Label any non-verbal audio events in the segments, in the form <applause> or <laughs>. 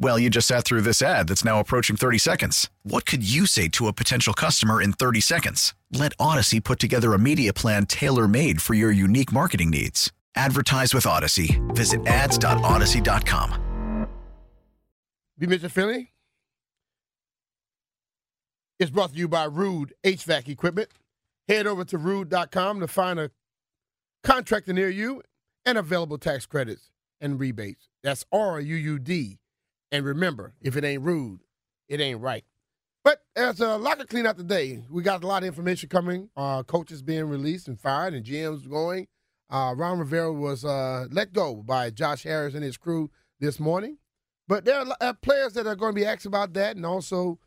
Well, you just sat through this ad that's now approaching 30 seconds. What could you say to a potential customer in 30 seconds? Let Odyssey put together a media plan tailor made for your unique marketing needs. Advertise with Odyssey. Visit ads.odyssey.com. B. Mitch Finley. It's brought to you by Ruud HVAC Equipment. Head over to ruud.com to find a contractor near you and available tax credits and rebates. That's R U U D. And remember, if it ain't Ruud, it ain't right. But as a locker clean out today. We got a lot of information coming. Uh, coaches being released and fired, and GMs going. Uh, Ron Rivera was uh, let go by Josh Harris and his crew this morning. But there are uh, players that are going to be asked about that and also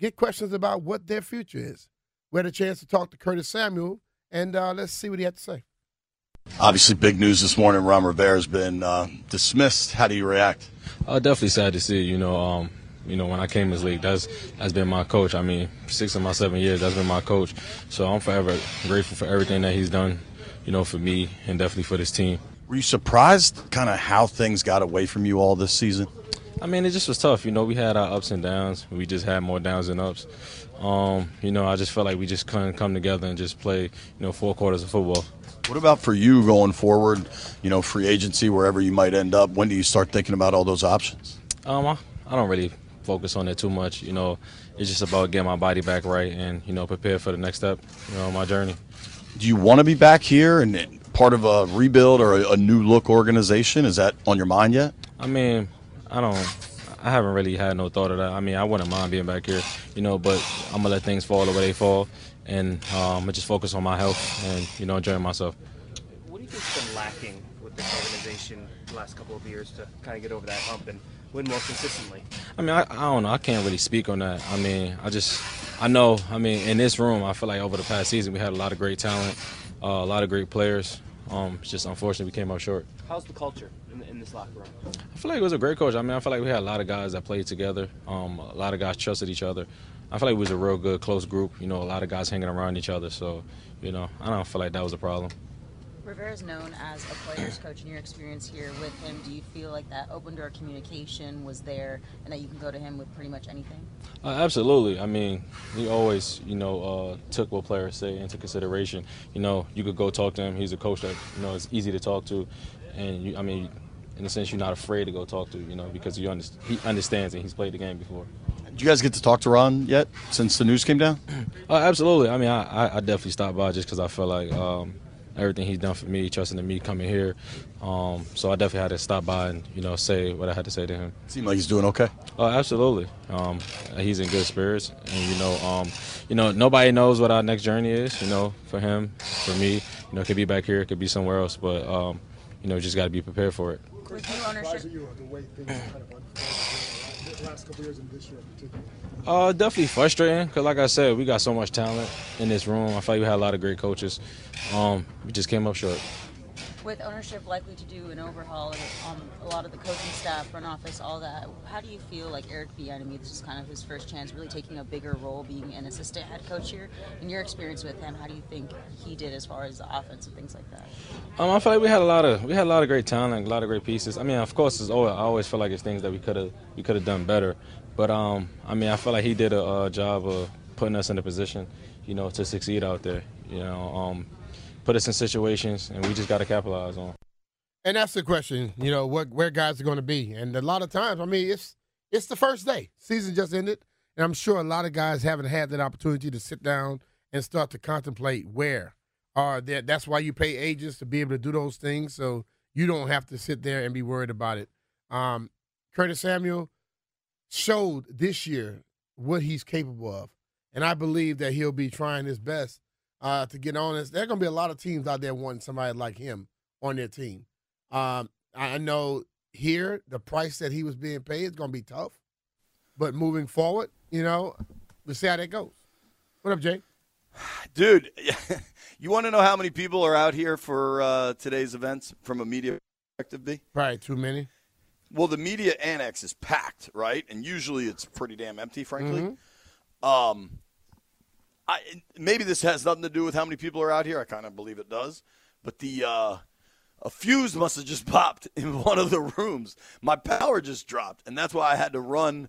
get questions about what their future is. We had a chance to talk to Curtis Samuel, and uh, let's see what he had to say. Obviously, big news this morning. Ron Rivera's been uh, dismissed. How do you react? Uh, definitely sad to see. You know, um, you know, when I came to this league, that's that's been my coach. I mean, six of my seven years, that's been my coach. So I'm forever grateful for everything that he's done. You know, for me and definitely for this team. Were you surprised, kind of how things got away from you all this season? I mean, it just was tough. You know, we had our ups and downs. We just had more downs than ups. Um, you know, I just felt like we just couldn't come together and just play, you know, four quarters of football. What about for you going forward? You know, free agency, wherever you might end up. When do you start thinking about all those options? Um, I, I don't really focus on it too much. You know, it's just about getting my body back right and you know prepare for the next step. You know, my journey. Do you want to be back here and part of a rebuild or a, a new look organization? Is that on your mind yet? I mean, I don't. I haven't really had no thought of that. I mean, I wouldn't mind being back here, you know, but I'm gonna let things fall the way they fall, and um, I'm gonna just focus on my health and you know enjoying myself. What do you think's been lacking with this organization the last couple of years to kind of get over that hump and win more consistently? I mean, I, I don't know. I can't really speak on that. I mean, I just, I know. I mean, in this room, I feel like over the past season we had a lot of great talent, uh, a lot of great players. Um, it's just unfortunately we came up short. How's the culture in, in this locker room? I feel like it was a great coach. I mean, I feel like we had a lot of guys that played together. Um, a lot of guys trusted each other. I feel like it was a real good, close group. You know, a lot of guys hanging around each other. So, you know, I don't feel like that was a problem. Rivera is known as a player's coach. In your experience here with him, do you feel like that open door communication was there, and that you can go to him with pretty much anything? Uh, absolutely. I mean, he always, you know, uh, took what players say into consideration. You know, you could go talk to him. He's a coach that you know is easy to talk to, and you, I mean, in a sense, you're not afraid to go talk to. You know, because you understand, he understands and he's played the game before. Did you guys get to talk to Ron yet since the news came down? <clears throat> Uh, absolutely. I mean, I, I definitely stopped by just because I felt like um, everything he's done for me, trusting in me coming here. Um, so I definitely had to stop by and you know say what I had to say to him. Seemed like he's doing okay. Oh, absolutely. Um, he's in good spirits, and you know, um, you know, nobody knows what our next journey is. You know, for him, for me, you know, it could be back here, it could be somewhere else, but um, you know, just got to be prepared for it. With new ownership, last couple years and this year in particular? Uh, definitely frustrating because, like I said, we got so much talent in this room. I feel like we had a lot of great coaches. Um, we just came up short. With ownership likely to do an overhaul um, a lot of the coaching staff, front office, all that, how do you feel like Eric Bieniemy, this is kind of his first chance, really taking a bigger role, being an assistant head coach here? In your experience with him, how do you think he did as far as the offense and things like that? Um, I feel like we had a lot of we had a lot of great talent, a lot of great pieces. I mean, of course, it's always, I always feel like it's things that we could have we could have done better. But um, I mean, I feel like he did a, uh job of putting us in a position, you know, to succeed out there. You know, um, put us in situations, and we just got to capitalize on. And that's the question, you know, what where guys are going to be. And a lot of times, I mean, it's it's the first day. Season just ended, and I'm sure a lot of guys haven't had that opportunity to sit down and start to contemplate where. Or that that's why you pay agents to be able to do those things, so you don't have to sit there and be worried about it. Um, Curtis Samuel, showed this year what he's capable of, and I believe that he'll be trying his best uh, to get on. There are going to be a lot of teams out there wanting somebody like him on their team. Um, I know here the price that he was being paid is going to be tough, but moving forward, you know, we'll see how that goes. What up, Jay? Dude, <laughs> you want to know how many people are out here for uh, today's events from a media perspective, B? Probably too many. Well, the media annex is packed, right? And usually it's pretty damn empty, frankly. Mm-hmm. Um, I maybe this has nothing to do with how many people are out here. I kind of believe it does, but the uh, a fuse must have just <laughs> popped in one of the rooms. My power just dropped, and that's why I had to run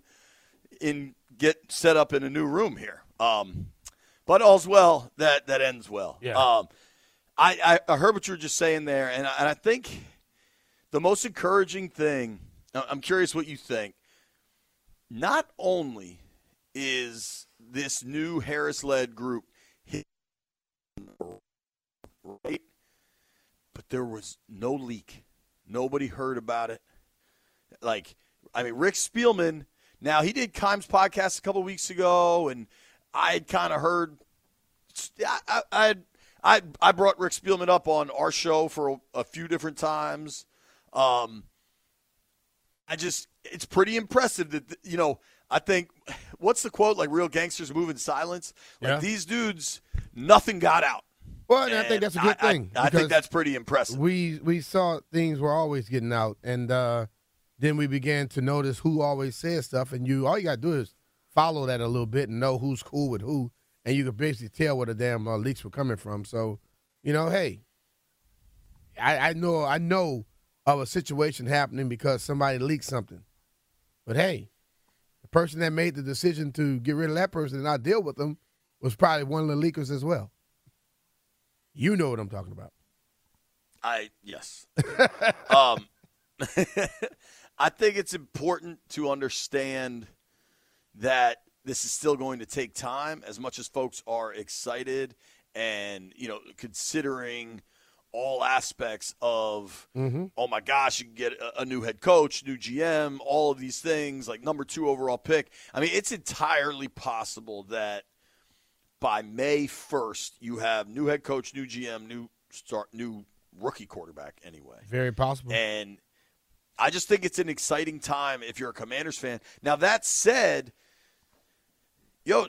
and get set up in a new room here. Um, but all's well that that ends well. Yeah. Um, I, I I heard what you were just saying there, and I, and I think the most encouraging thing. I'm curious what you think. Not only is this new Harris-led group hit right, but there was no leak. Nobody heard about it. Like, I mean, Rick Spielman. Now he did Kimes podcast a couple weeks ago, and I had kind of heard. I, I I I brought Rick Spielman up on our show for a, a few different times. Um, I just it's pretty impressive that you know. I think what's the quote? Like real gangsters move in silence. Like Yeah. these dudes, nothing got out. Well, and I think that's a good I- I- thing. I, think that's pretty impressive. We we saw things were always getting out, and uh, then we began to notice who always says stuff, and you all you gotta do is follow that a little bit and know who's cool with who, and you could basically tell where the damn uh, leaks were coming from. So, you know, hey, I, I know I know of a situation happening because somebody leaked something, but hey, the person that made the decision to get rid of that person and not deal with them was probably one of the leakers as well. You know what I'm talking about. I yes. <laughs> um, <laughs> I think it's important to understand that this is still going to take time. As much as folks are excited and you know considering all aspects of Mm-hmm. oh my gosh, you can get a, a new head coach, new GM, all of these things like number two overall pick. I mean, it's entirely possible that by May first you have new head coach, new GM, new start, new rookie quarterback anyway. Very possible. And I just think it's an exciting time if you're a Commanders fan. Now that said, yo,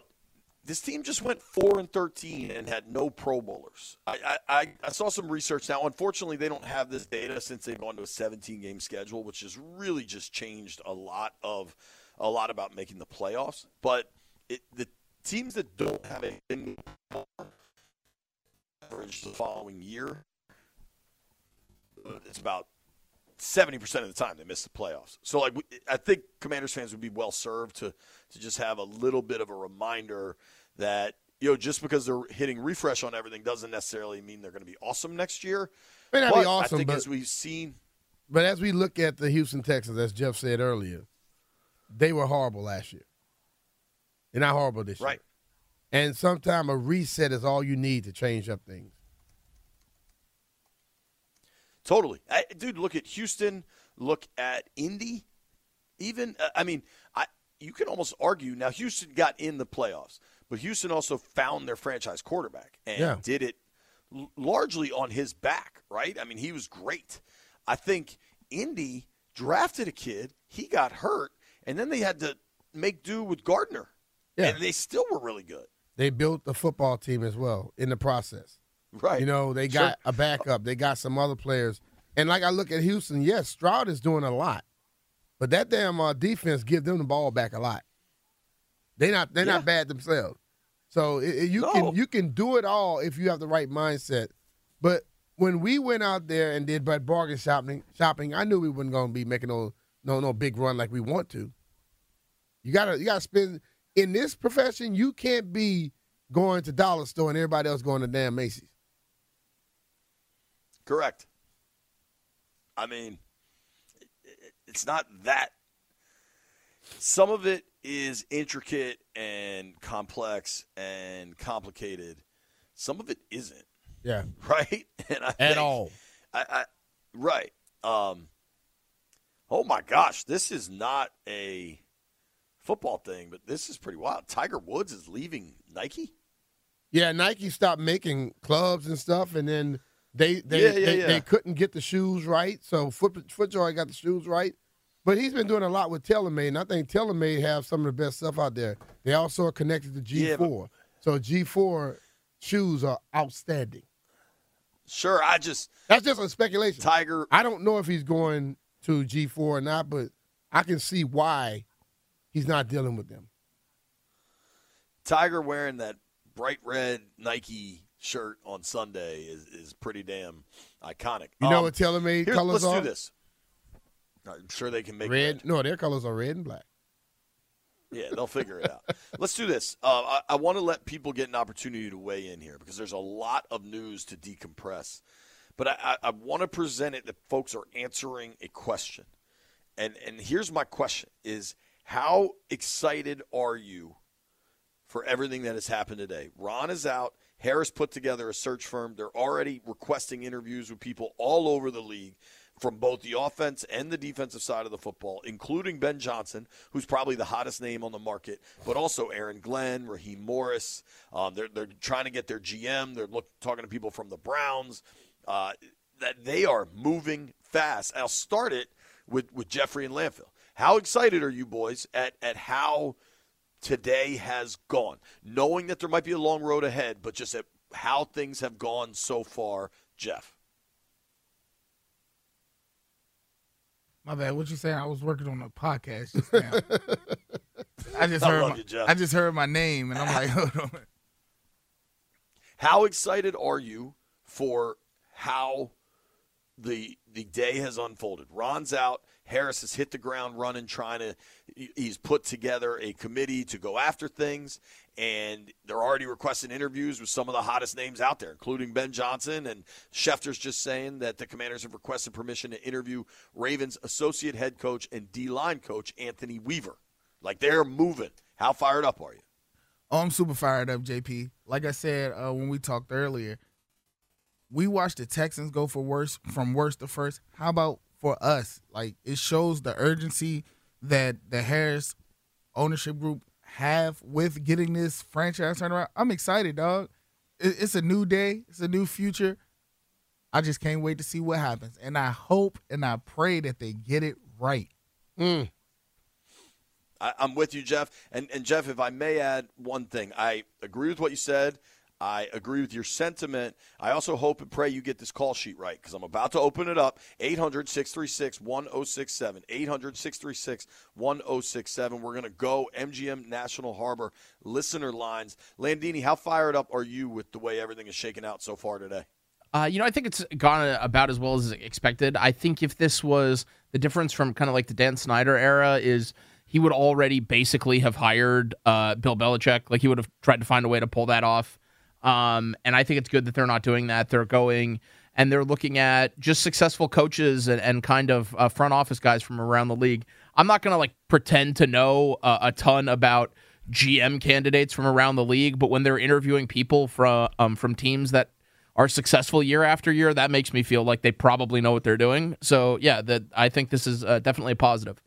this team just went four and thirteen and had no Pro Bowlers. I, I, I, saw some research now. Unfortunately, they don't have this data since they've gone to a 17 game schedule, which has really just changed a lot of a lot about making the playoffs. But it, the teams that don't have a average the following year, it's about 70% of the time they miss the playoffs. So like I think Commanders fans would be well served to to just have a little bit of a reminder that you know just because they're hitting refresh on everything doesn't necessarily mean they're going to be awesome next year. May not but be awesome, I think but- as we've seen But as we look at the Houston Texans, as Jeff said earlier, they were horrible last year. They're not horrible this year. Right. And sometimes a reset is all you need to change up things. Totally, I, dude. Look at Houston. Look at Indy. Even uh, I mean, I you can almost argue now. Houston got in the playoffs, but Houston also found their franchise quarterback and Yeah. did it l- largely on his back. Right? I mean, he was great. I think Indy drafted a kid. He got hurt, and then they had to make do with Gardner. Yeah. and they still were really good. They built a football team as well in the process. Right. You know, they Sure. got a backup. They got some other players. And like I look at Houston, yes, Stroud is doing a lot. But that damn uh, defense give them the ball back a lot. They not they're Yeah. not bad themselves. So it, it- you No. can you can do it all if you have the right mindset. But when we went out there and did but bargain shopping, shopping, I knew we wasn't going to be making no no no big run like we want to. You gotta you gotta spend in this profession. You can't be going to dollar store and everybody else going to damn Macy's. Correct. I mean, it- it- it's not that. Some of it is intricate and complex and complicated. Some of it isn't, Yeah, <laughs> right? And I at think- all. I, I right. Um, oh my gosh, this is not a football thing, but this is pretty wild. Tiger Woods is leaving Nike. Yeah, Nike stopped making clubs and stuff, and then they they Yeah, yeah, they, yeah. they couldn't get the shoes right. So Foot FootJoy got the shoes right, but he's been doing a lot with TaylorMade, and I think TaylorMade have some of the best stuff out there. They also are connected to G/FORE, Yeah, but- so G/FORE shoes are outstanding. Sure, I just That's just a speculation. Tiger. I don't know if he's going to G/FORE or not, but I can see why he's not dealing with them. Tiger wearing that bright red Nike shirt on Sunday is, is pretty damn iconic. You know Um, what TaylorMade colors let's are? do this. I'm sure they can make red. No, their colors are red and black. Yeah, they'll figure it out. <laughs> Let's do this. Uh, I, I want to let people get an opportunity to weigh in here because there's a lot of news to decompress. But I, I, I want to present it that folks are answering a question. And, and here's my question is how excited are you for everything that has happened today? Ron is out. Harris put together a search firm. They're already requesting interviews with people all over the league from both the offense and the defensive side of the football, including Ben Johnson, who's probably the hottest name on the market, but also Aaron Glenn, Raheem Morris. Um, they're, they're trying to get their GM. They're look, talking to people from the Browns. Uh, that they are moving fast. I'll start it with, with Jeffrey and Landfill. How excited are you boys at, at how today has gone? Knowing that there might be a long road ahead, but just at how things have gone so far, Jeff. My bad. What you saying? I was working on a podcast just now. I just <laughs> I heard. my, you, I just heard my name, and I'm like, <laughs> hold on. How excited are you for how the the day has unfolded? Ron's out. Harris has hit the ground running, trying to. He's put together a committee to go after things, and they're already requesting interviews with some of the hottest names out there, including Ben Johnson. And Schefter's just saying that the Commanders have requested permission to interview Ravens associate head coach and D line coach Anthony Weaver. Like they're moving. How fired up are you? Oh, I'm super fired up, JP. Like I said uh, when we talked earlier, we watched the Texans go for worse from worst to first. How about for us? Like it shows the urgency that the Harris ownership group have with getting this franchise turned around. I'm excited, dog. It's a new day. It's a new future. I just can't wait to see what happens, and I hope and I pray that they get it right. Hmm. I, I'm with you, Jeff. And, and Jeff, if I may add one thing, I agree with what you said. I agree with your sentiment. I also hope and pray you get this call sheet right because I'm about to open it up. 800 636 1067. 800 636 1067. We're going to go MGM National Harbor listener lines. Landini, how fired up are you with the way everything is shaking out so far today? Uh, you know, I think it's gone about as well as expected. I think if this was the difference from kind of like the Dan Snyder era, is he would already basically have hired uh, Bill Belichick. Like he would have tried to find a way to pull that off. Um, and I think it's good that they're not doing that. They're going and they're looking at just successful coaches and, and kind of uh, front office guys from around the league. I'm not going to like pretend to know uh, a ton about GM candidates from around the league, but when they're interviewing people from um, from teams that are successful year after year, that makes me feel like they probably know what they're doing. So yeah, that I think this is uh, definitely a positive.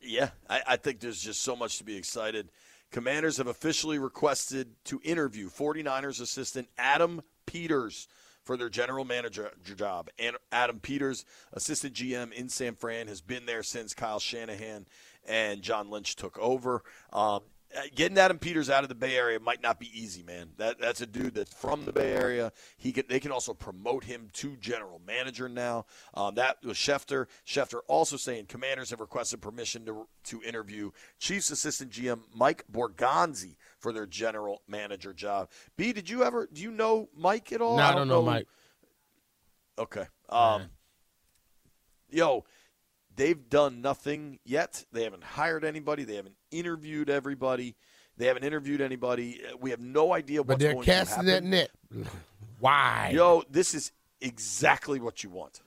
Yeah, I, I think there's just so much to be excited. Commanders have officially requested to interview 49ers assistant Adam Peters for their general manager job. And Adam Peters, assistant GM in San Fran, has been there since Kyle Shanahan and John Lynch took over. Um, getting Adam Peters out of the Bay Area might not be easy, man. That that's a dude that's from the Bay Area. He can they can also promote him to general manager now. Um, that was Schefter. Schefter also saying Commanders have requested permission to to interview Chiefs assistant GM Mike Borgonzi for their general manager job. B, did you ever do you know Mike at all? No, I don't know Mike. Okay. Um, yo, they've done nothing yet. They haven't hired anybody. They haven't interviewed everybody. They haven't interviewed anybody. We have no idea what's But they're going casting that net. <laughs> Why? Yo, this is exactly what you want.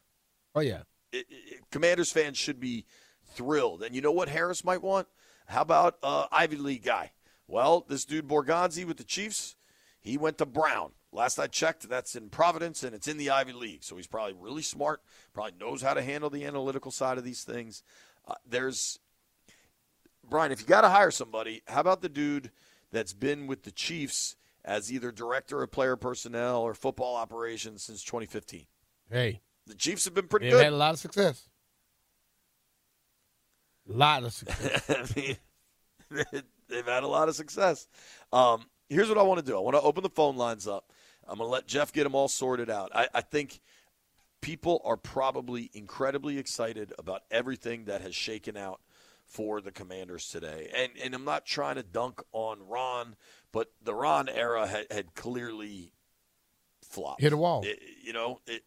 Oh yeah. It- it- Commanders fans should be thrilled. And you know what Harris might want? How about uh, Ivy League guy? Well, this dude Borgonzi with the Chiefs, he went to Brown. Last I checked, that's in Providence and it's in the Ivy League. So he's probably really smart, probably knows how to handle the analytical side of these things. Uh, there's Brian. If you got to hire somebody, how about the dude that's been with the Chiefs as either director of player personnel or football operations since 2015? Hey, The Chiefs have been pretty good. they've good. had a lot of success. A lot of success. <laughs> I mean, <laughs> they've had a lot of success. Um, here's what I want to do. I want to open the phone lines up. I'm going to let Jeff get them all sorted out. I, I think people are probably incredibly excited about everything that has shaken out for the Commanders today. And and I'm not trying to dunk on Ron, but the Ron era had, had clearly flopped. Hit a wall. It- you know, it,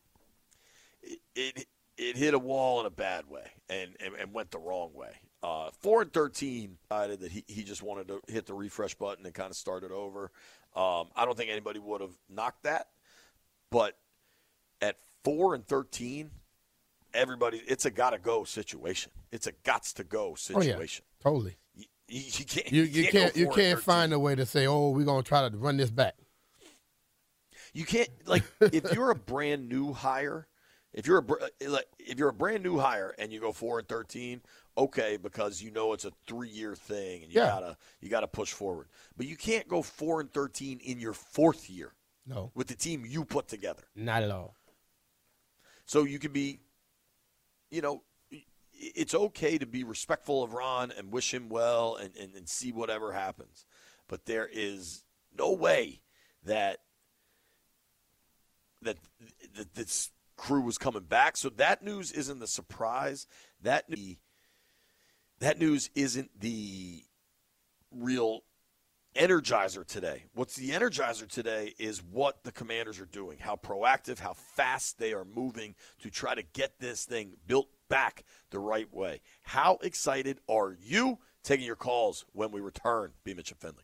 it it it hit a wall in a bad way and and, and went the wrong way. Uh, four and thirteen decided that he, he just wanted to hit the refresh button and kind of start it over. Um, I don't think anybody would have knocked that, but at four and thirteen, everybody it's a gotta go situation. It's a gots to go Oh, yeah. situation. Totally. You, you can't You, you can't you and can't find a way to say, oh, we're gonna try to run this back. You can't like <laughs> if you're a brand new hire, if you're a eh, if you're a brand new hire and you go four and thirteen, okay, because you know it's a three year thing and you Yeah. gotta you gotta push forward. But you can't go four and thirteen in your fourth year No, with the team you put together. not at all. So you can be, you know, it's okay to be respectful of Ron and wish him well and, and, and see whatever happens. But there is no way that that that this crew was coming back. So that news isn't the surprise. That new- that news isn't the real energizer today. What's the energizer today is what the commanders are doing, how proactive, how fast they are moving to try to get this thing built back the right way. How excited are you? Taking your calls when we return. B. Mitch and Finley.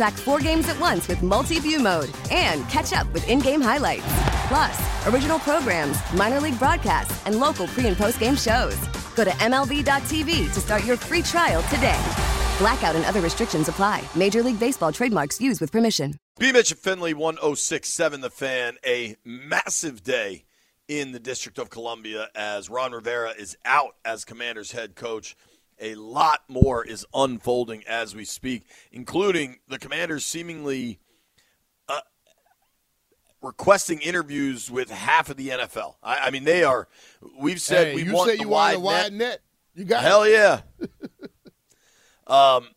Track four games at once with multi view mode and catch up with in game highlights. Plus, original programs, minor league broadcasts, and local pre and post game shows. Go to MLB.tv to start your free trial today. Blackout and other restrictions apply. Major League Baseball trademarks used with permission. B. Mitch Finley, 1067 The Fan. A massive day in the District of Columbia as Ron Rivera is out as Commanders head coach. A lot more is unfolding as we speak, including the Commanders seemingly uh, requesting interviews with half of the NFL. I, I mean, they are. We've said Hey, we you want say the you wide want a wide net. net. You got Hell it. yeah. <laughs> um,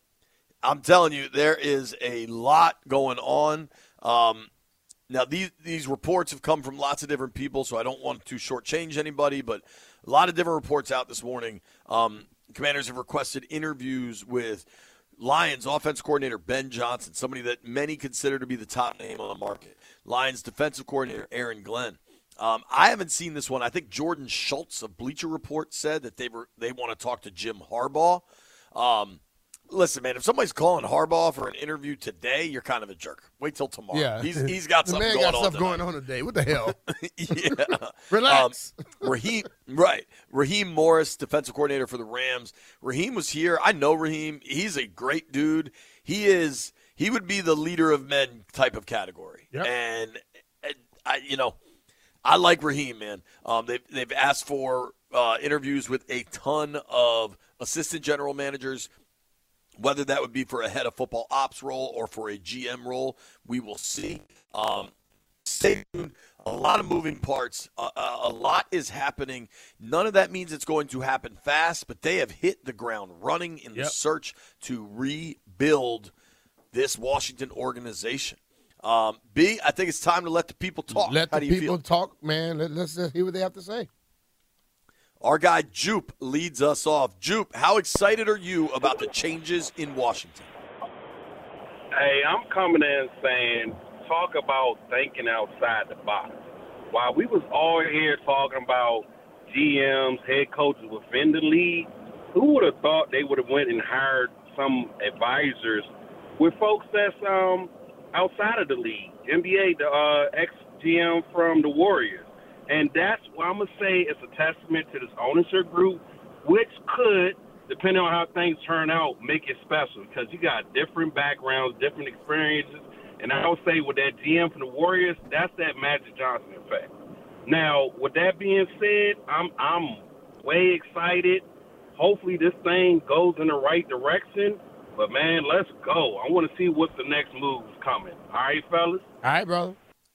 I'm telling you, there is a lot going on. Um, now these these reports have come from lots of different people, so I don't want to shortchange anybody, but a lot of different reports out this morning. Um, commanders have requested interviews with Lions offense coordinator Ben Johnson, somebody that many consider to be the top name on the market. Lions defensive coordinator Aaron Glenn. Um, I haven't seen this one. I think Jordan Schultz of Bleacher Report said that they were they want to talk to Jim Harbaugh. Um, listen, man, if somebody's calling Harbaugh for an interview today, you're kind of a jerk. Wait till tomorrow. Yeah, he's <laughs> he's got something man going got on. stuff tonight. going on today. What the hell? <laughs> yeah. <laughs> Relax. Um, Raheem, right. Raheem Morris, defensive coordinator for the Rams. Raheem was here. I know Raheem. He's a great dude. He is, he would be the leader of men type of category. Yep. And, and I, you know, I like Raheem, man. Um, they've, they've asked for uh, interviews with a ton of assistant general managers, whether that would be for a head of football ops role or for a GM role, we will see. Um, stay tuned. A lot of moving parts. Uh, uh, a lot is happening. None of that means it's going to happen fast, but they have hit the ground running in the search to rebuild this Washington organization. Um, B, I think it's time to let the people talk. Let How the do you people feel? talk, man. Let, let's just hear what they have to say. Our guy Jupe leads us off. Jupe, how excited are you about the changes in Washington? Hey, I'm coming in saying, talk about thinking outside the box. While we was all here talking about GMs, head coaches within the league, who would have thought they would have went and hired some advisors with folks that's um outside of the league? NBA, the uh, ex GM from the Warriors, and that's why I'm gonna say it's a testament to this ownership group, which could, depending on how things turn out, make it special because you got different backgrounds, different experiences, and I would say with that GM from the Warriors, that's that Magic Johnson effect. Now, with that being said, I'm I'm way excited. Hopefully, this thing goes in the right direction. But man, let's go. I want to see what the next move's coming. All right, fellas. All right, brother.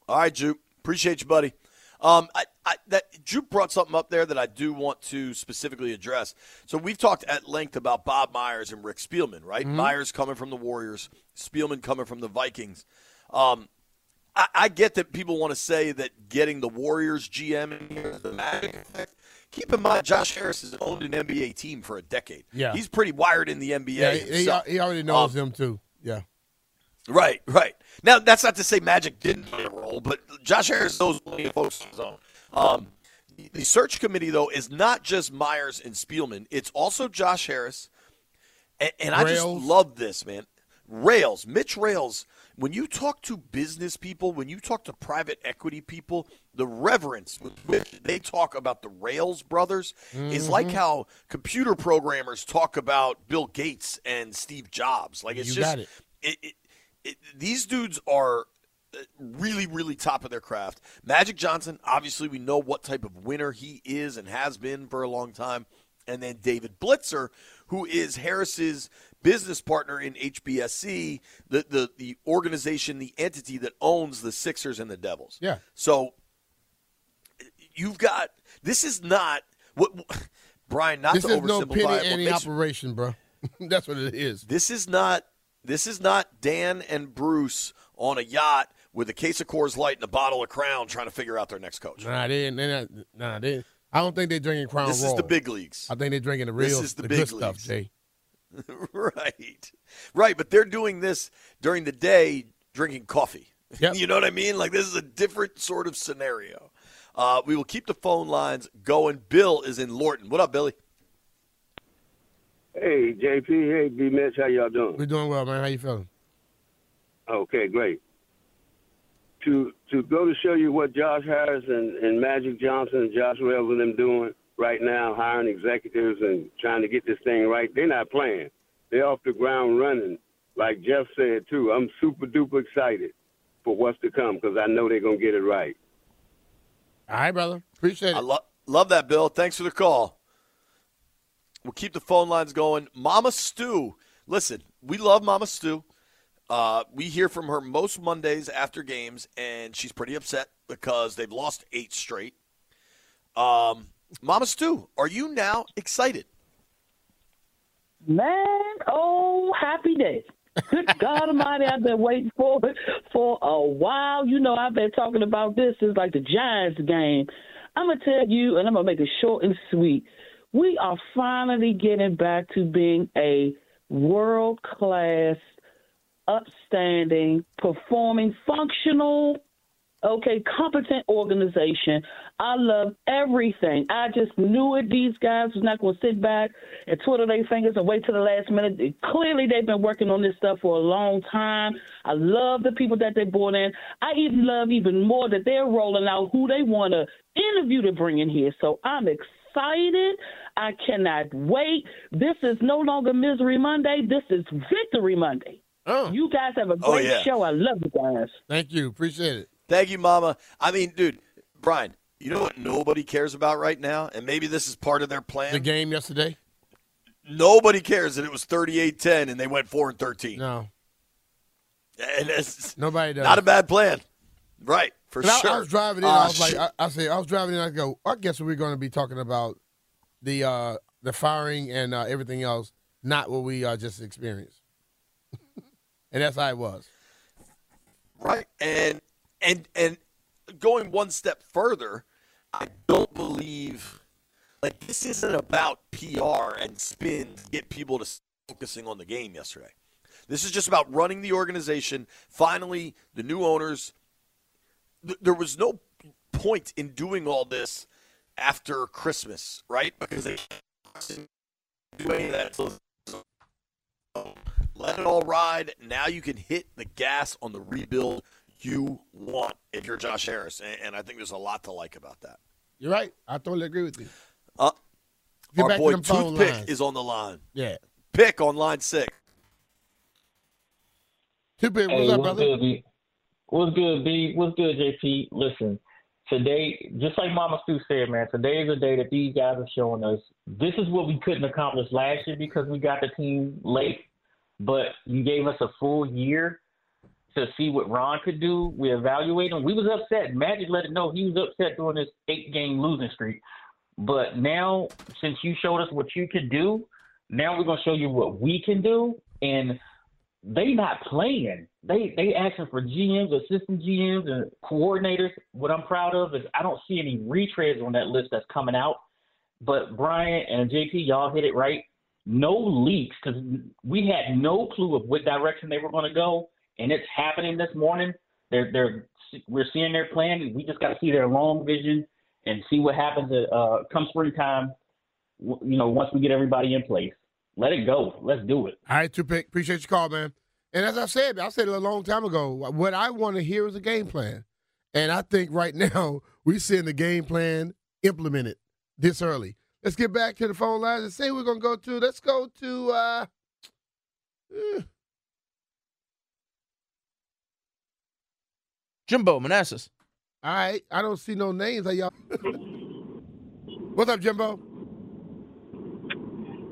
All right, Juke. Appreciate you, buddy. Um, I, I, that Jupe brought something up there that I do want to specifically address. So we've talked at length about Bob Myers and Rick Spielman, right? Mm-hmm. Myers coming from the Warriors, Spielman coming from the Vikings. Um, I, I get that people want to say that getting the Warriors GM in here is the magic effect. Keep in mind, Josh Harris has owned an NBA team for a decade. Yeah. he's pretty wired in the NBA. Yeah, he, he, he already knows Um, them too. Yeah. Right, right. Now that's not to say Magic didn't play a role, but Josh Harris knows plenty of folks on his own. Um, the search committee, though, is not just Myers and Spielman; it's also Josh Harris, and, and I just love this man. Rales, Mitch Rales. When you talk to business people, when you talk to private equity people, the reverence with which they talk about the Rales brothers is like Mhm. how computer programmers talk about Bill Gates and Steve Jobs. Like it's You just got it. it, it, it, these dudes are uh, really, really top of their craft. Magic Johnson, obviously, we know what type of winner he is and has been for a long time. And then David Blitzer, who is Harris's business partner in HBSE, the, the, the organization, the entity that owns the Sixers and the Devils. Yeah. So you've got this is not what Brian. Not this to is no penny it, any makes- operation, bro. <laughs> That's what it is. this is not this is not Dan and Bruce on a yacht with a case of Coors Light and a bottle of Crown trying to figure out their next coach. Nah, they ain't. They not, nah, they. I don't think they're drinking Crown This is the big leagues. I think they're drinking the real. This is the the, big good stuff, leagues. Jay. <laughs> right, right. But they're doing this during the day, drinking coffee. <laughs> Yep. you know what I mean? Like this is a different sort of scenario. Uh, we will keep the phone lines going. Bill is in Lorton. What up, Billy? Hey, JP. Hey, B. Mitch. How y'all doing? We're doing well, man. How you feeling? Okay, great. To to go to show you what Josh Harris and, and Magic Johnson and Josh Wells and them doing right now, hiring executives and trying to get this thing right, they're not playing. They're off the ground running. Like Jeff said too, I'm super duper excited for what's to come because I know they're gonna get it right. All right, brother. Appreciate it. I lo- love that, Bill. Thanks for the call. We'll keep the phone lines going. Mama Stew, listen, we love Mama Stew. Uh, we hear from her most Mondays after games, and she's pretty upset because they've lost eight straight. Um, Mama Stew, are you now excited? Man, oh, happy day. Good <laughs> God Almighty, I've been waiting for it for a while. You know, I've been talking about this since like the Giants game. I'm going to tell you, and I'm going to make it short and sweet. We are finally getting back to being a world class, upstanding, performing, functional, okay, competent organization. I love everything. I just knew it. These guys was not going to sit back and twiddle their fingers and wait till the last minute. Clearly, they've been working on this stuff for a long time. I love the people that they brought in. I even love even more that they're rolling out who they want to interview to bring in here. So I'm excited. I cannot wait. This is no longer Misery Monday. This is Victory Monday. Oh. You guys have a Oh, great yeah. show. I love you guys. Thank you. Appreciate it. Thank you, Mama. I mean, dude, Brian, you know what nobody cares about right now? And maybe this is part of their plan. The game yesterday? Nobody cares that it was 38 10 and they went 4 and 13. No. And it's Nobody does. not a bad plan. Right, for And sure. I was driving in. Uh, I was like. I, I said, I was driving in. I go, I guess we're going to be talking about the uh, the firing and uh, everything else, not what we uh, just experienced. <laughs> and that's how it was. Right. And and and going one step further, I don't believe Like this isn't about PR and spin to get people to focusing on the game yesterday. This is just about running the organization. Finally, the new owners. Th- there was no point in doing all this after Christmas, right? Because they didn't do any of that. So let it all ride. Now you can hit the gas on the rebuild you want if you're Josh Harris, and, and I think there's a lot to like about that. You're right. I totally agree with you. Uh, Get our back to boy Toothpick lines. is on the line. Yeah. Pick on line six. Toothpick, Hey, what's up, what's brother? good, B? What's good, B? What's good, JP? Listen, today, just like Mama Stu said, man, today is a day that these guys are showing us this is what we couldn't accomplish last year because we got the team late. But you gave us a full year to see what Ron could do. We evaluate him. We was upset. Magic let it know he was upset during this eight game losing streak. But now, since you showed us what you could do, now we're gonna show you what we can do. And they not playing. They they asking for GMs, assistant GMs, and coordinators. What I'm proud of is I don't see any retreads on that list that's coming out. But Brian and JP, y'all hit it right. No leaks because we had no clue of what direction they were going to go, and it's happening this morning. They're they're we're seeing their plan. We just got to see their long vision and see what happens at, uh, come springtime. You know, once we get everybody in place, let it go. Let's do it. All right, Toothpick, appreciate your call, man. And as I said, I said it a long time ago. What I want to hear is a game plan, and I think right <laughs> now we're seeing the game plan implemented this early. Let's get back to the phone lines and say we're gonna go to. Let's go to. uh eh, Jimbo Manassas. All right, I don't see no names. Are y'all? <laughs> What's up, Jimbo?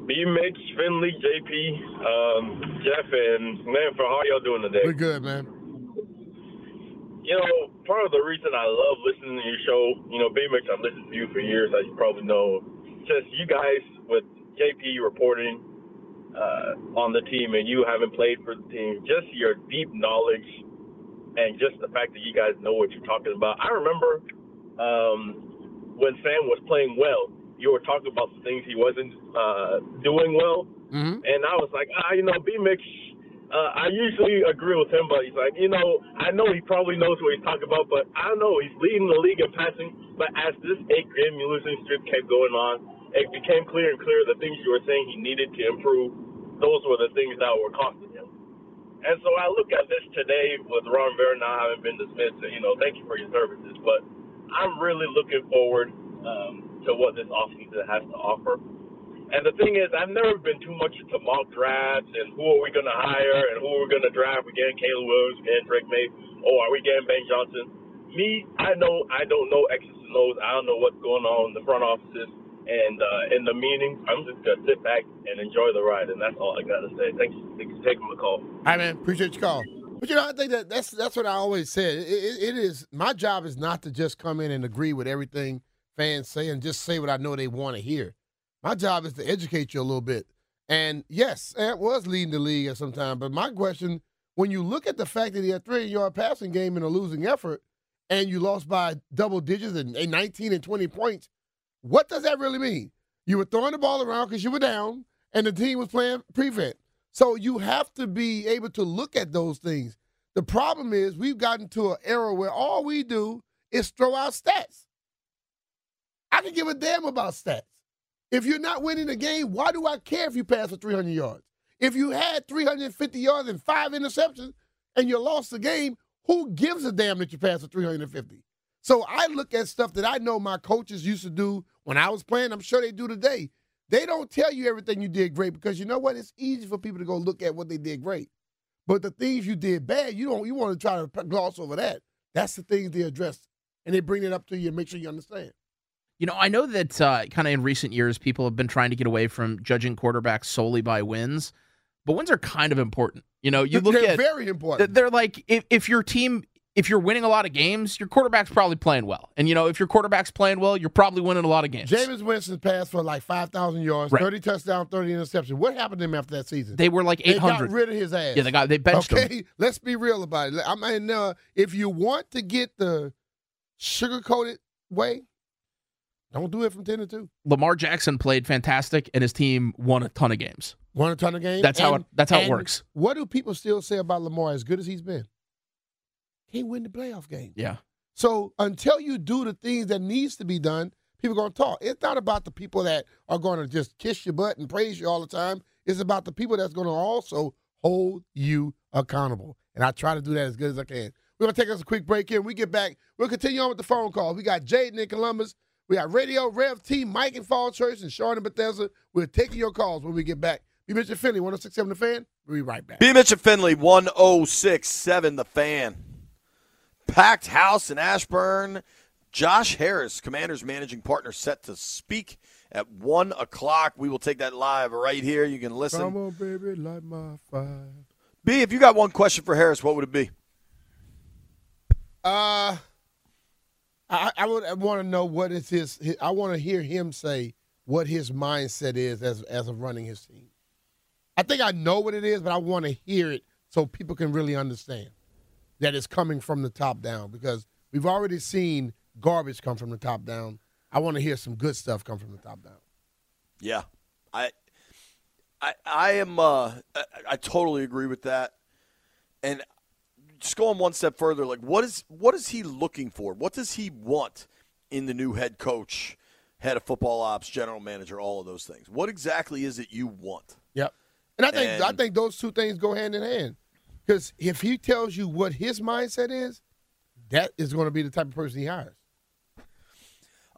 B Mitch, Finley, JP, um, Jeff, and Manfred, how y'all doing today? We're good, man. You know, part of the reason I love listening to your show, you know, B Mitch, I've listened to you for years, as you probably know. Just you guys with JP reporting uh, on the team and you having played for the team, just your deep knowledge and just the fact that you guys know what you're talking about. I remember um, when Sam was playing well, you were talking about the things he wasn't uh, doing well. Mm-hmm. And I was like, ah, you know, B Mix, uh, I usually agree with him, but he's like, you know, I know he probably knows what he's talking about, but I don't know, he's leading the league in passing. But as this eight game losing streak kept going on, it became clear and clear the things you were saying he needed to improve, those were the things that were costing him. And so I look at this today with Ron Vera now having been dismissed, and, you know, thank you for your services, but I'm really looking forward um, to what this offseason has to offer. And the thing is, I've never been too much into mock drafts and who are we going to hire and who are we going to draft. We getting Caleb Williams, getting Drake Maye, or are we getting Ben Johnson? Me, I know I don't know X's and O's. I don't know what's going on in the front offices and uh, in the meetings. I'm just going to sit back and enjoy the ride, and that's all I got to say. Thanks, thanks for taking my call. All right, man. Appreciate your call. But you know, I think that that's that's what I always said. It, it, it is my job is not to just come in and agree with everything fans say and just say what I know they want to hear. My job is to educate you a little bit. And yes, Ant was leading the league at some time. But my question, when you look at the fact that he had three yard passing game in a losing effort, and you lost by double digits and and 19 and 20 points, what does that really mean? You were throwing the ball around because you were down, and the team was playing prevent. So you have to be able to look at those things. The problem is we've gotten to an era where all we do is throw out stats. I can give a damn about stats. If you're not winning the game, why do I care if you pass for 300 yards? If you had 350 yards and five interceptions and you lost the game, who gives a damn that you passed for 350? So I look at stuff that I know my coaches used to do when I was playing. I'm sure they do today. They don't tell you everything you did great because you know what? It's easy for people to go look at what they did great. But the things you did bad, you don't. You want to try to gloss over that. That's the things they address, and they bring it up to you and make sure you understand. You know, I know that uh, kind of in recent years, people have been trying to get away from judging quarterbacks solely by wins, but wins are kind of important. You know, you look They're at very important. They're like if, if your team, if you're winning a lot of games, your quarterback's probably playing well, and you know if your quarterback's playing well, you're probably winning a lot of games. Jameis Winston passed for like five thousand yards, Right. thirty touchdowns, thirty interceptions. What happened to him after that season? They were like 800. got rid of his ass. Yeah, they got they benched okay, him. <laughs> let's be real about it. I mean, uh, if you want to get the sugar coated way, Don't do it from ten to two. Lamar Jackson played fantastic, and his team won a ton of games. Won a ton of games. That's how it- that's how it works. What do people still say about Lamar? As good as he's been, he win the playoff game. Yeah. So until you do the things that needs to be done, people are going to talk. It's not about the people that are going to just kiss your butt and praise you all the time. It's about the people that's going to also hold you accountable. And I try to do that as good as I can. We're going to take us a quick break here. When we get back, we'll continue on with the phone call. We got Jaden in Columbus. We got Radio, Rev T, Mike and Falls Church, and Sean in Bethesda. We're taking your calls when we get back. B. Mitch and Finley, 1067 The Fan. We'll be right back. B. Mitch and Finley, 1067 The Fan. Packed house in Ashburn. Josh Harris, Commander's managing partner, set to speak at 1 o'clock. We will take that live right here. You can listen. Come on, baby, light my fire. B, if you got one question for Harris, what would it be? Uh, I, I would want to know what is his, his I want to hear him say what his mindset is as as of running his team. I think I know what it is, but I want to hear it so people can really understand that it's coming from the top down because we've already seen garbage come from the top down. I want to hear some good stuff come from the top down. Yeah, I, I, I am. Uh, I, I totally agree with that. And just going one step further, like what is what is he looking for? What does he want in the new head coach, head of football ops, general manager, all of those things? What exactly is it you want? Yep. And I think I think those two things go hand in hand. Because if he tells you what his mindset is, that is going to be the type of person he hires.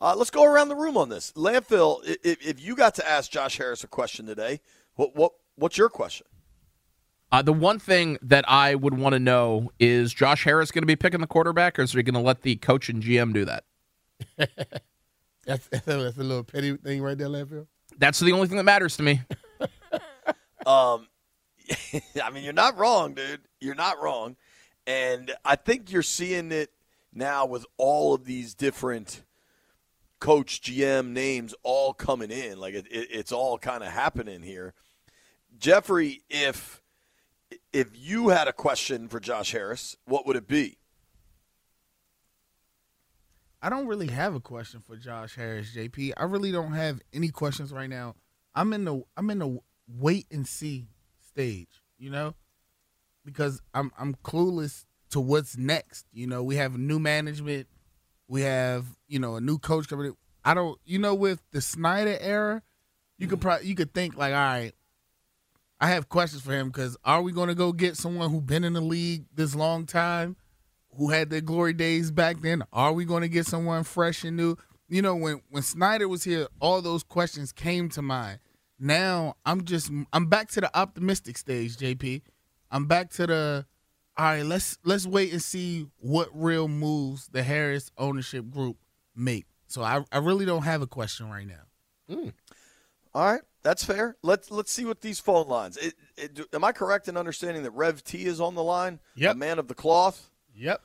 Uh, let's go around the room on this. Landfill, if, if you got to ask Josh Harris a question today, what what what's your question? Uh, the one thing that I would want to know is Josh Harris going to be picking the quarterback, or is he going to let the coach and GM do that? <laughs> That's, that's, a, little petty thing right there, Landfill. That's the only thing that matters to me. <laughs> Um, <laughs> I mean, you're not wrong, dude. You're not wrong, and I think you're seeing it now with all of these different coach, GM names all coming in. Like it, it, it's all kind of happening here. Jeffrey, if if you had a question for Josh Harris, what would it be? I don't really have a question for Josh Harris, JP. I really don't have any questions right now. I'm in the I'm in the wait and see stage, you know, because I'm I'm clueless to what's next. You know, we have new management, we have you know a new coach coming. in. I don't, you know, with the Snyder era, you could mm. probably you could think like, all right, I have questions for him because are we going to go get someone who's been in the league this long time? who had their glory days back then? Are we going to get someone fresh and new? You know, when when Snyder was here, all those questions came to mind. Now I'm just I'm back to the optimistic stage, JP. I'm back to the all right. Let's let's wait and see what real moves the Harris ownership group make. So I I really don't have a question right now. Hmm. All right, that's fair. Let's let's see what these phone lines. It, it, am I correct in understanding that Rev T is on the line? Yep. A man of the cloth. Yep.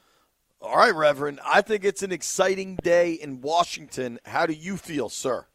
All right, Reverend. I think it's an exciting day in Washington. How do you feel, sir?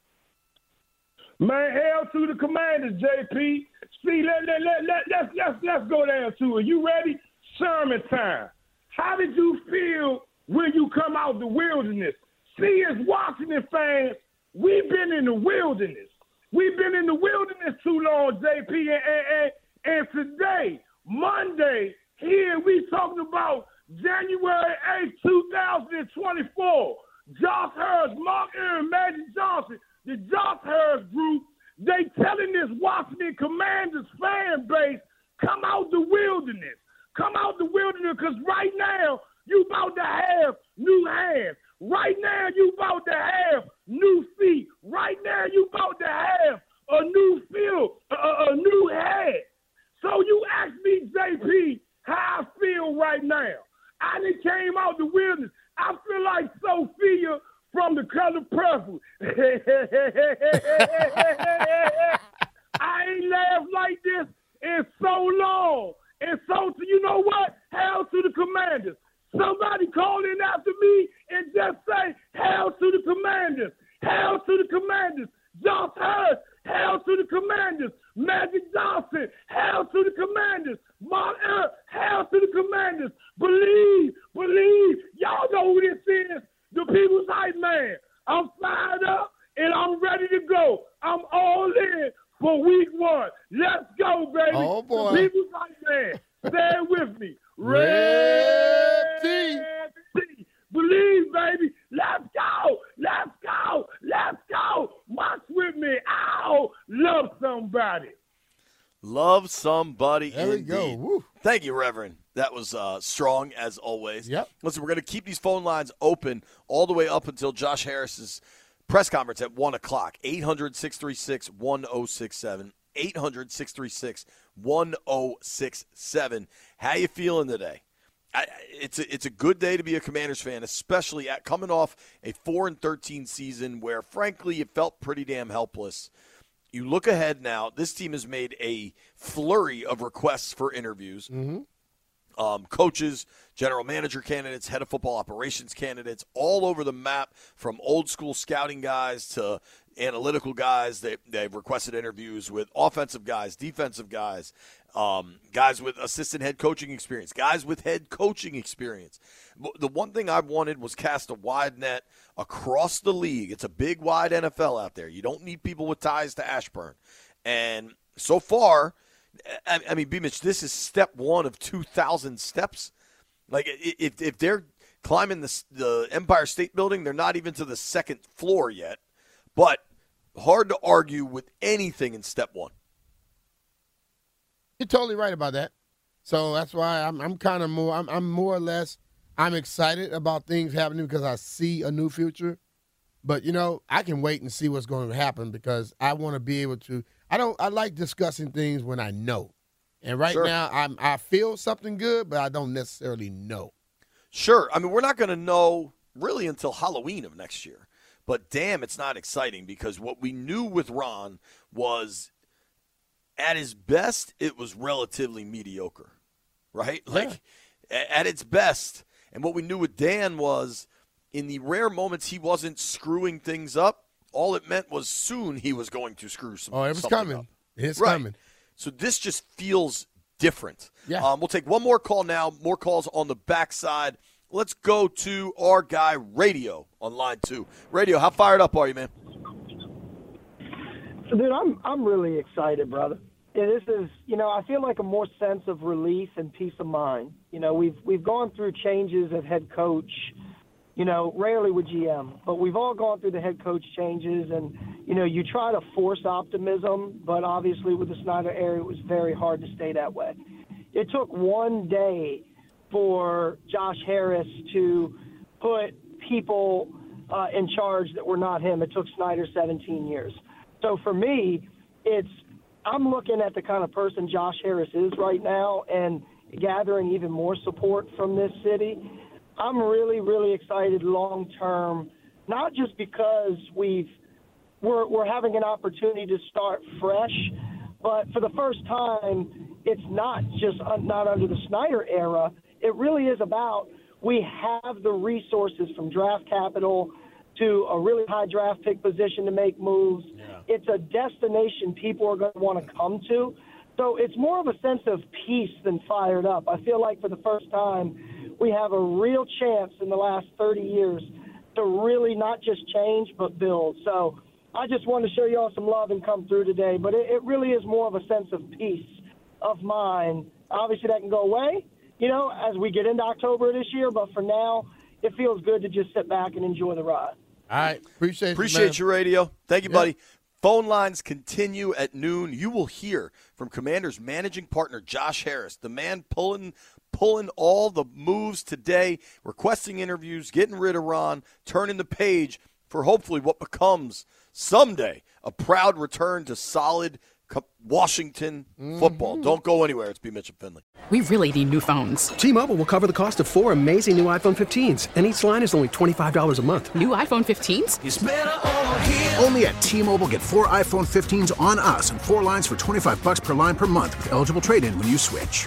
Man, hell to the commanders, JP. See, let, let, let, let, let's, let's, let's go down to it. You ready? Sermon time. How did you feel when you come out the wilderness? See, as Washington fans, we've been in the wilderness. We've been in the wilderness too long, JP. And, and, and, today, Monday, here we talking about January 8th, 2024. Josh Harris, Mark Aaron, Magic Johnson, the Josh Harris group, they telling this Washington Commanders fan base, come out the wilderness. Come out the wilderness because right now you about to have new hands. Right now you about to have new feet. Right now you about to have a new feel, a, a, new head. So you ask me, JP, how I feel right now. I done came out the wilderness. I feel like Sophia from the color purple. <laughs> I ain't laughed like this in so long. And so, you know what? Hell to the commanders. Somebody call in after me and just say, Hell to the commanders. Hell to the commanders. Josh Harris, hell to the commanders. Magic Johnson, hell to the commanders. Mark Earp, hell to the commanders. Believe, believe. Y'all know who this is. The people's hype man. I'm fired up and I'm ready to go. I'm all in for week one. Let's go, baby. Oh, boy. The People's man. Stay with me. Rev T. Believe, baby. Let's go. Let's go. Let's go. March with me. Ow. Love somebody. Love somebody. There we indeed. go. Woo. Thank you, Reverend. That was uh, strong as always. Yep. Listen, we're going to keep these phone lines open all the way up until Josh Harris's press conference at 1 o'clock. 800 636 1067. 800 636 1067. How you feeling today? I, it's a, it's a good day to be a Commanders fan, especially at coming off a four and thirteen season where, frankly, you felt pretty damn helpless. You look ahead now. This team has made a flurry of requests for interviews. Mm-hmm. Um, coaches, general manager candidates, head of football operations candidates, all over the map, from old school scouting guys to analytical guys. They, they've requested interviews with offensive guys, defensive guys, um, guys with assistant head coaching experience, guys with head coaching experience. The one thing I wanted was cast a wide net across the league. It's a big, wide NFL out there. You don't need people with ties to Ashburn. And so far, I, I mean, B. Mitch, this is step one of 2,000 steps. Like, if, if they're climbing the, the Empire State Building, they're not even to the second floor yet. But hard to argue with anything in step one. You're totally right about that. So that's why I'm I'm kind of more I'm I'm more or less I'm excited about things happening because I see a new future. But you know, I can wait and see what's going to happen because I want to be able to I don't I like discussing things when I know. And right Sure. now I'm I feel something good, but I don't necessarily know. Sure. I mean, we're not going to know really until Halloween of next year. But damn, it's not exciting because what we knew with Ron was at his best, it was relatively mediocre, right? Like a- at its best. And what we knew with Dan was in the rare moments he wasn't screwing things up, all it meant was soon he was going to screw some Oh, it was coming. up. It's Right. coming. So this just feels different. Yeah. Um, we'll take one more call now. More calls on the backside. Let's go to our guy Radio on line two. Radio, how fired up are you, man? So, dude, I'm I'm really excited, brother. Yeah, this is, you know, I feel like a more sense of relief and peace of mind. You know, we've we've gone through changes of head coach. You know, rarely with GM, but we've all gone through the head coach changes, and you know, you try to force optimism, but obviously with the Snyder era, it was very hard to stay that way. It took one day for Josh Harris to put people uh, in charge that were not him. It took Snyder 17 years. So for me, it's I'm looking at the kind of person Josh Harris is right now and gathering even more support from this city. I'm really, really excited long term, not just because we've we're we're having an opportunity to start fresh, but for the first time, it's not just un- not under the Snyder era. It really is about we have the resources from draft capital to a really high draft pick position to make moves. It's a destination people are going to want to come to. So it's more of a sense of peace than fired up. I feel like for the first time, we have a real chance in the last 30 years to really not just change but build. So I just wanted to show you all some love and come through today. But it, it really is more of a sense of peace of mind. Obviously, that can go away, you know, as we get into October this year. But for now, it feels good to just sit back and enjoy the ride. All right. Appreciate Appreciate you, you, man. Radio. Thank you, buddy. Phone lines continue at noon. You will hear from Commanders managing partner Josh Harris, the man pulling pulling all the moves today, requesting interviews, getting rid of Ron, turning the page for hopefully what becomes someday a proud return to solid co- Washington football. Mm-hmm. Don't go anywhere. It's B. Mitch and Finley. We really need new phones. T-Mobile will cover the cost of four amazing new iPhone 15s, and each line is only $25 a month. New iPhone 15s? Only at T-Mobile get four iPhone 15s on us and four lines for 25 bucks per line per month with eligible trade-in when you switch.